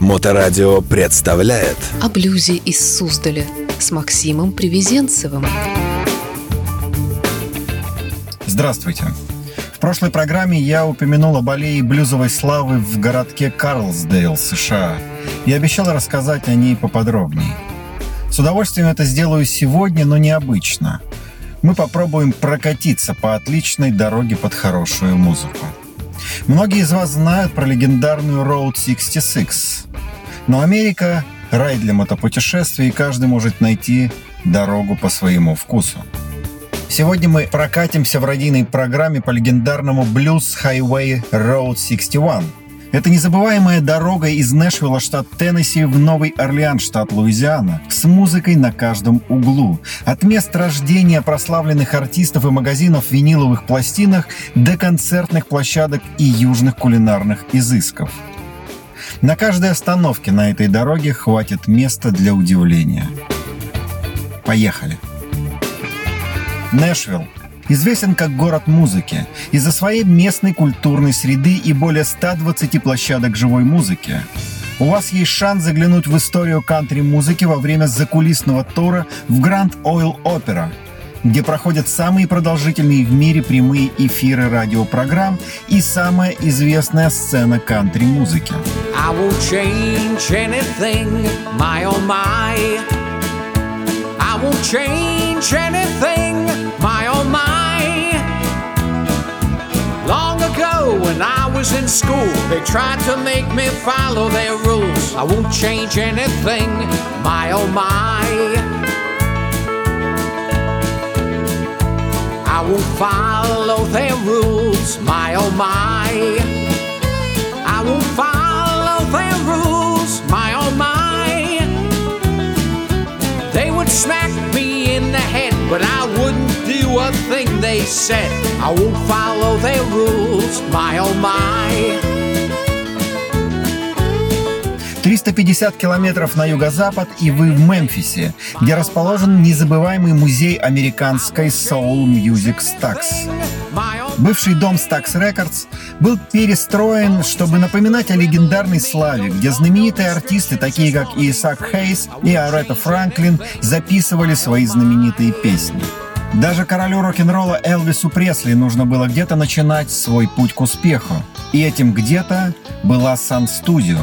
Моторадио представляет О блюзе из Суздаля с Максимом Привезенцевым. Здравствуйте. В прошлой программе я упомянул об аллее блюзовой славы в городке Карлсдейл, США, и обещал рассказать о ней поподробнее. С удовольствием это сделаю сегодня, но необычно. Мы попробуем прокатиться по отличной дороге под хорошую музыку. Многие из вас знают про легендарную Road 66. Но Америка – рай для мотопутешествий, и каждый может найти дорогу по своему вкусу. Сегодня мы прокатимся в радийной программе по легендарному Blues Highway Road 61. Это незабываемая дорога из Нэшвилла, штат Теннесси, в Новый Орлеан, штат Луизиана, с музыкой на каждом углу. От мест рождения прославленных артистов и магазинов виниловых пластинок до концертных площадок и южных кулинарных изысков. На каждой остановке на этой дороге хватит места для удивления. Поехали! Нэшвилл известен как город музыки из-за своей местной культурной среды и более 120 площадок живой музыки. У вас есть шанс заглянуть в историю кантри-музыки во время закулисного тура в Grand Oil Opera, где проходят самые продолжительные в мире прямые эфиры радиопрограмм и самая известная сцена кантри-музыки. Change anything, when I was in school, they tried to make me follow their rules. I won't change anything, my oh my. I won't follow their rules, my oh my. I won't follow their rules, my oh my. They would smack me in the head, but I wouldn't do a thing they said. I won't follow their rules, my oh my. 350 километров на юго-запад, и вы в Мемфисе, где расположен незабываемый музей американской Soul Music Stax. Бывший дом Stax Records был перестроен, чтобы напоминать о легендарной славе, где знаменитые артисты, такие как Исаак Хейс и Аретта Франклин, записывали свои знаменитые песни. Даже королю рок-н-ролла Элвису Пресли нужно было где-то начинать свой путь к успеху. И этим где-то была Сан-студио.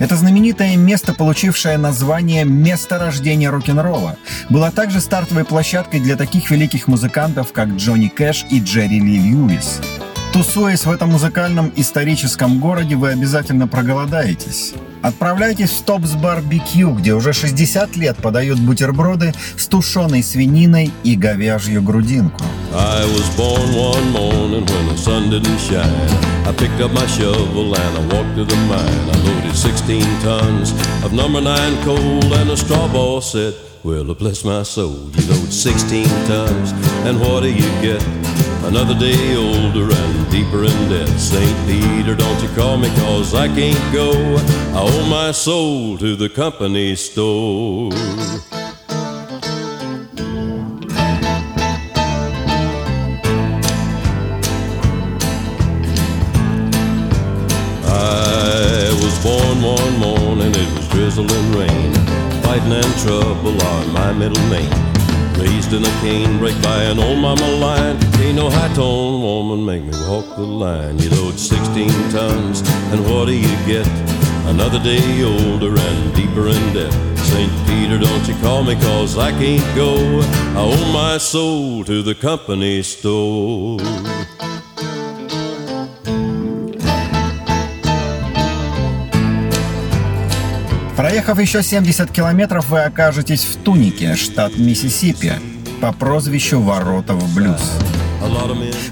Это знаменитое место, получившее название «Место рождения рок-н-ролла», было также стартовой площадкой для таких великих музыкантов, как Джонни Кэш и Джерри Ли Льюис. Тусуясь в этом музыкальном историческом городе, вы обязательно проголодаетесь. Отправляйтесь в Стопс Барбекю, где уже 60 лет подают бутерброды с тушеной свининой и говяжью грудинку. I was born one morning when the sun didn't shine. I picked up my shovel and I walked to the mine. I loaded 16 tons of number 9 coal and a straw ball said, Well, bless my soul, you load 16 tons, and what do you get? Another day older and deeper in debt. St. Peter, don't you call me, cause I can't go. I owe my soul to the company store. I was born one morning, it was drizzling rain. Fighting and trouble are my middle name. Raised in a cane break by an old mama line. Ain't no high tone woman make me walk the line. You load 16 tons, and what do you get? Another day older and deeper in debt. St. Peter, don't you call me, cause I can't go. I owe my soul to the company store. Проехав еще 70 километров, вы окажетесь в Тунике, штат Миссисипи, по прозвищу «Ворота в блюз».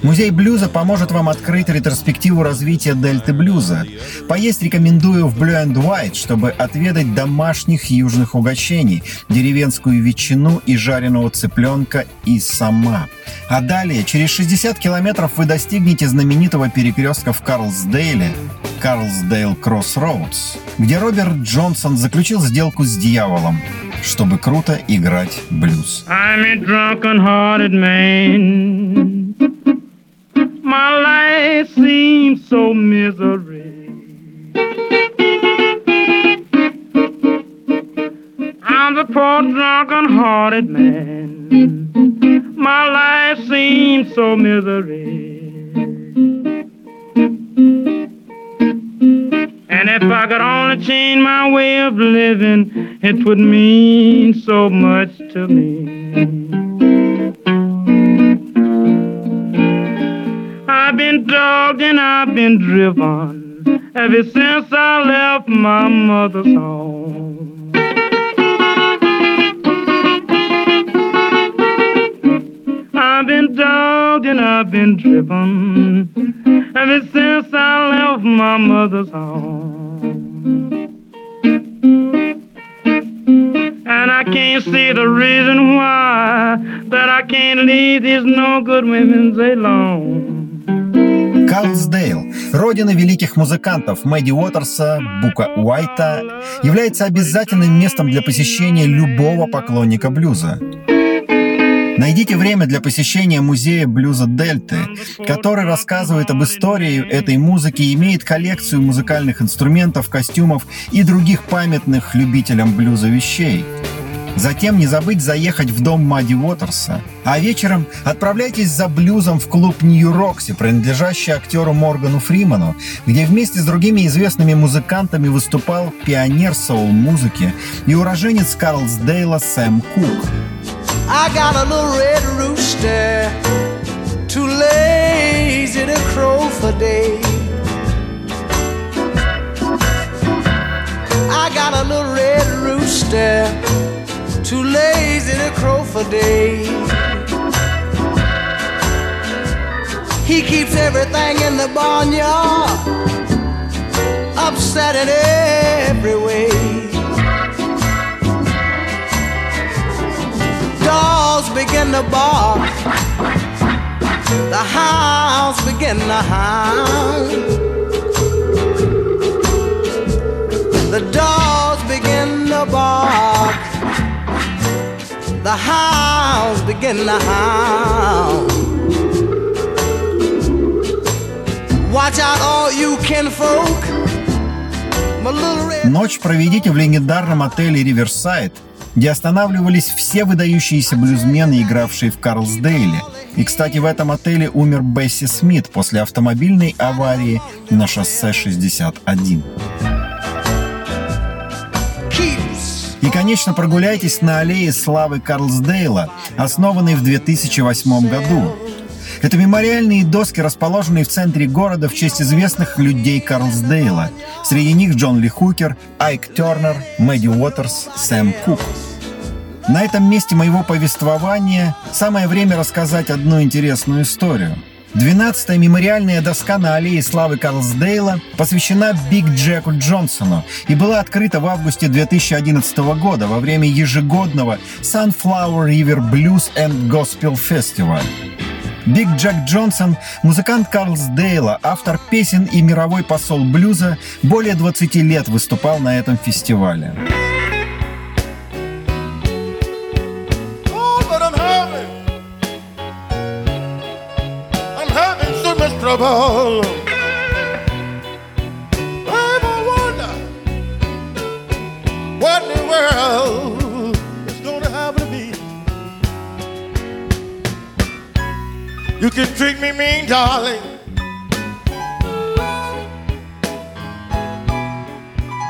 Музей блюза поможет вам открыть ретроспективу развития дельты блюза. Поесть рекомендую в Blue and White, чтобы отведать домашних южных угощений, деревенскую ветчину и жареного цыпленка и сама. А далее, через 60 километров вы достигнете знаменитого перекрестка в Карлсдейле, Карлсдейл Кроссроудс, где Роберт Джонсон заключил сделку с дьяволом, чтобы круто играть блюз. I'm a drunken-hearted man. My life seems so misery. I'm the poor drunken-hearted man. My life seems so misery. I could only change my way of living, it would mean so much to me. I've been dogged and I've been driven ever since I left my mother's home. I've been dogged and I've been driven ever since I left my mother's home. And I can't see the reason why that I can't leave these no good women alone. Карлсдейл, родина великих музыкантов Мэдди Уотерса, Бука Уайта, является обязательным местом для посещения любого поклонника блюза. Найдите время для посещения музея блюза Дельты, который рассказывает об истории этой музыки и имеет коллекцию музыкальных инструментов, костюмов и других памятных любителям блюза вещей. Затем не забыть заехать в дом Мадди Уотерса. А вечером отправляйтесь за блюзом в клуб Нью-Рокси, принадлежащий актеру Моргану Фриману, где вместе с другими известными музыкантами выступал пионер соул-музыки и уроженец Карлсдейла Сэм Кук. I got a little red rooster, too lazy to crow for day. I got a little red rooster, too lazy to crow for day. He keeps everything in the barnyard upset in every way. dogs begin to bark. The hounds begin to hound. The dogs begin to bark. The hounds begin to hound. Watch out, all you kinfolk. My little red. Ночь проведите в легендарном отеле «Риверсайд», где останавливались все выдающиеся блюзмены, игравшие в Карлсдейле. И, кстати, в этом отеле умер Бесси Смит после автомобильной аварии на шоссе 61. Keeps И, конечно, прогуляйтесь на аллее славы Карлсдейла, основанной в 2008 году. Это мемориальные доски, расположенные в центре города в честь известных людей Карлсдейла. Среди них Джон Ли Хукер, Айк Тернер, Мэдди Уотерс, Сэм Кук. На этом месте моего повествования самое время рассказать одну интересную историю. 12-я мемориальная доска на аллее славы Кларксдейла посвящена Биг Джеку Джонсону и была открыта в августе 2011 года во время ежегодного Sunflower River Blues and Gospel Festival. Биг Джек Джонсон – музыкант Кларксдейла, автор песен и мировой посол блюза, более 20 лет выступал на этом фестивале. You can treat me mean, darling.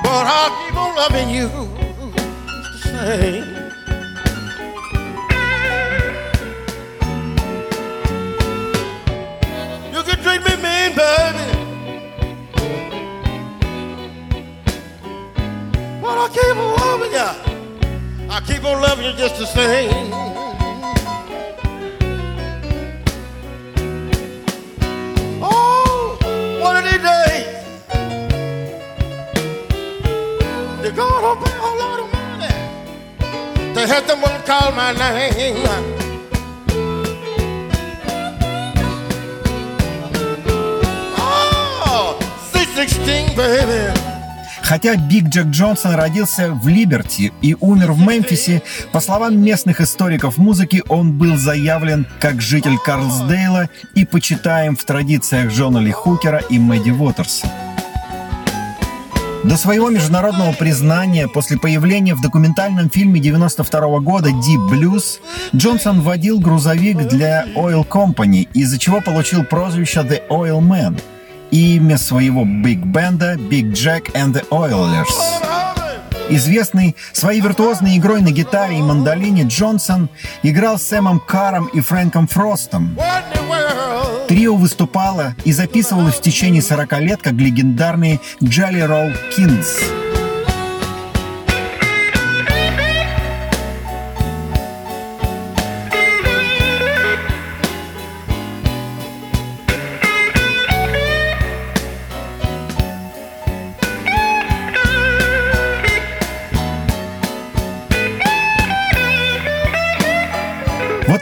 But I'll keep on loving you the same. You can treat me mean, baby. But I keep on loving you. I keep on loving you just the same. Pay a lot of money to have someone call my name. 616, baby. Хотя Биг Джек Джонсон родился в Либерти и умер в Мемфисе, по словам местных историков музыки, он был заявлен как житель Карлсдейла и почитаем в традициях Джона Ли Хукера и Мэдди Уотерса. До своего международного признания после появления в документальном фильме 92 года Deep Blues Джонсон водил грузовик для Oil Company, из-за чего получил прозвище The Oil Man и имя своего биг-бенда Big Jack and the Oilers. Известный своей виртуозной игрой на гитаре и мандолине Джонсон играл с Сэмом Каром и Фрэнком Фростом. Трио выступало и записывалось в течение 40 лет как легендарные Jolly Roll Kings.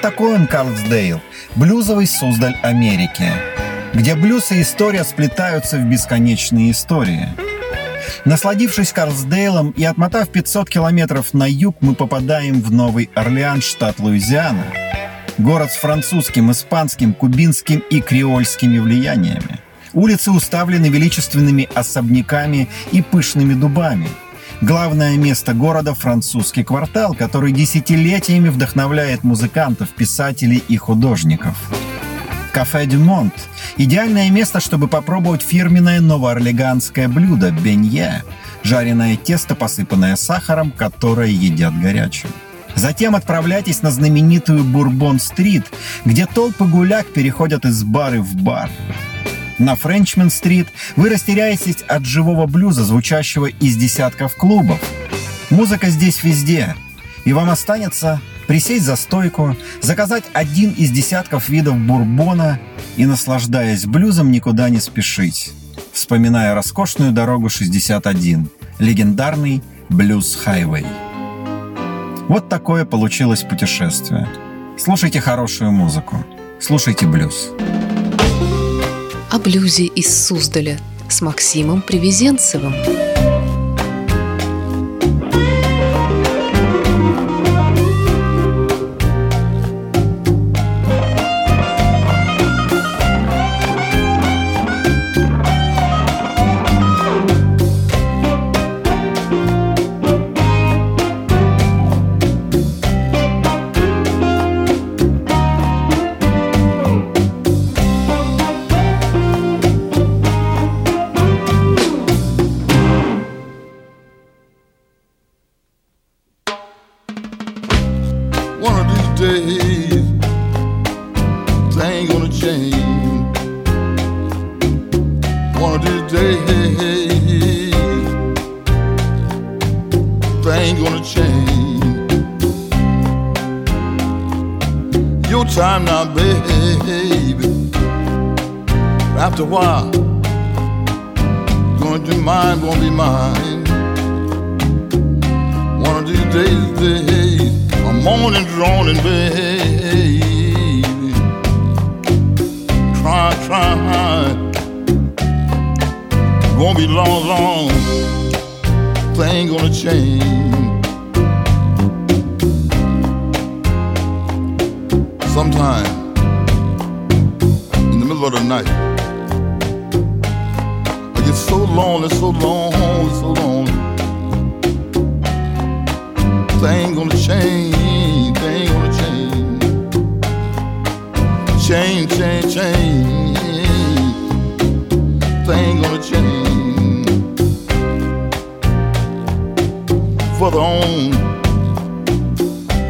Такой он Карлсдейл, блюзовый Суздаль Америки, где блюз и история сплетаются в бесконечные истории. Насладившись Карлсдейлом и отмотав 500 километров на юг, мы попадаем в Новый Орлеан, штат Луизиана. Город с французским, испанским, кубинским и креольскими влияниями. Улицы уставлены величественными особняками и пышными дубами – Главное место города – французский квартал, который десятилетиями вдохновляет музыкантов, писателей и художников. Кафе «Дюмонт» – идеальное место, чтобы попробовать фирменное новоорлеганское блюдо – бенье – жареное тесто, посыпанное сахаром, которое едят горячим. Затем отправляйтесь на знаменитую Бурбон-стрит, где толпы гуляк переходят из бары в бар. На Френчмен-стрит вы растеряетесь от живого блюза, звучащего из десятков клубов. Музыка здесь везде, и вам останется присесть за стойку, заказать один из десятков видов бурбона и, наслаждаясь блюзом, никуда не спешить, вспоминая роскошную дорогу 61, легендарный блюз-хайвей. Вот такое получилось путешествие. Слушайте хорошую музыку, слушайте блюз о блюзе из Суздаля с Максимом Привезенцевым. days, things gonna change. One of these days, things gonna change. Your time now, baby. After a while, gonna do mine, gonna be mine. One of these days, days a morning dawning, baby. Try, try. It won't be long, long. Thing gonna change. Sometime in the middle of the night, I get so lonely, so lonely, so lonely ain't gonna change, they ain't gonna change. Change, change, change, they ain't gonna change. For the home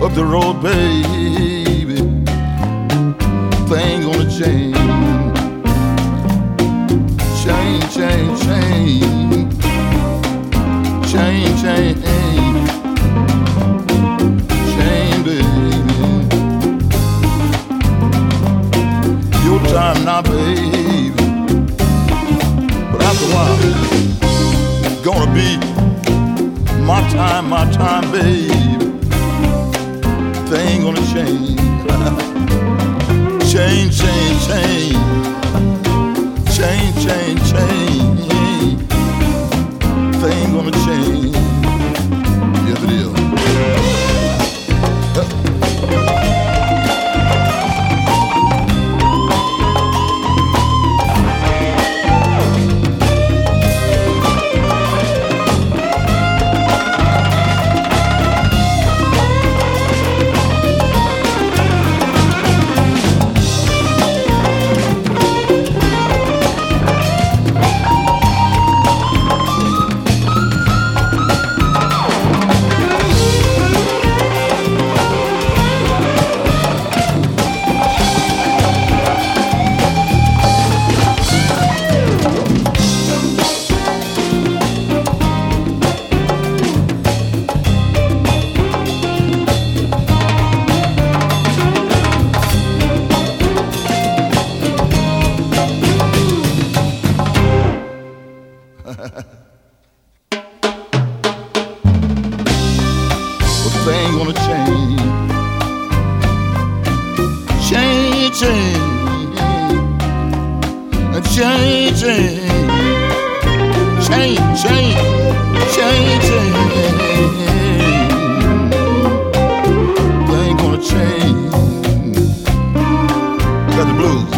of the road, baby, they ain't gonna change. Change, change, change, change, change. change. now, baby. But after a while, it's gonna be my time, my time, baby. Thing gonna change. change, change, change. Change, change, change. Thing gonna change. Change, change, change, change. Ain't gonna change. Got the blues.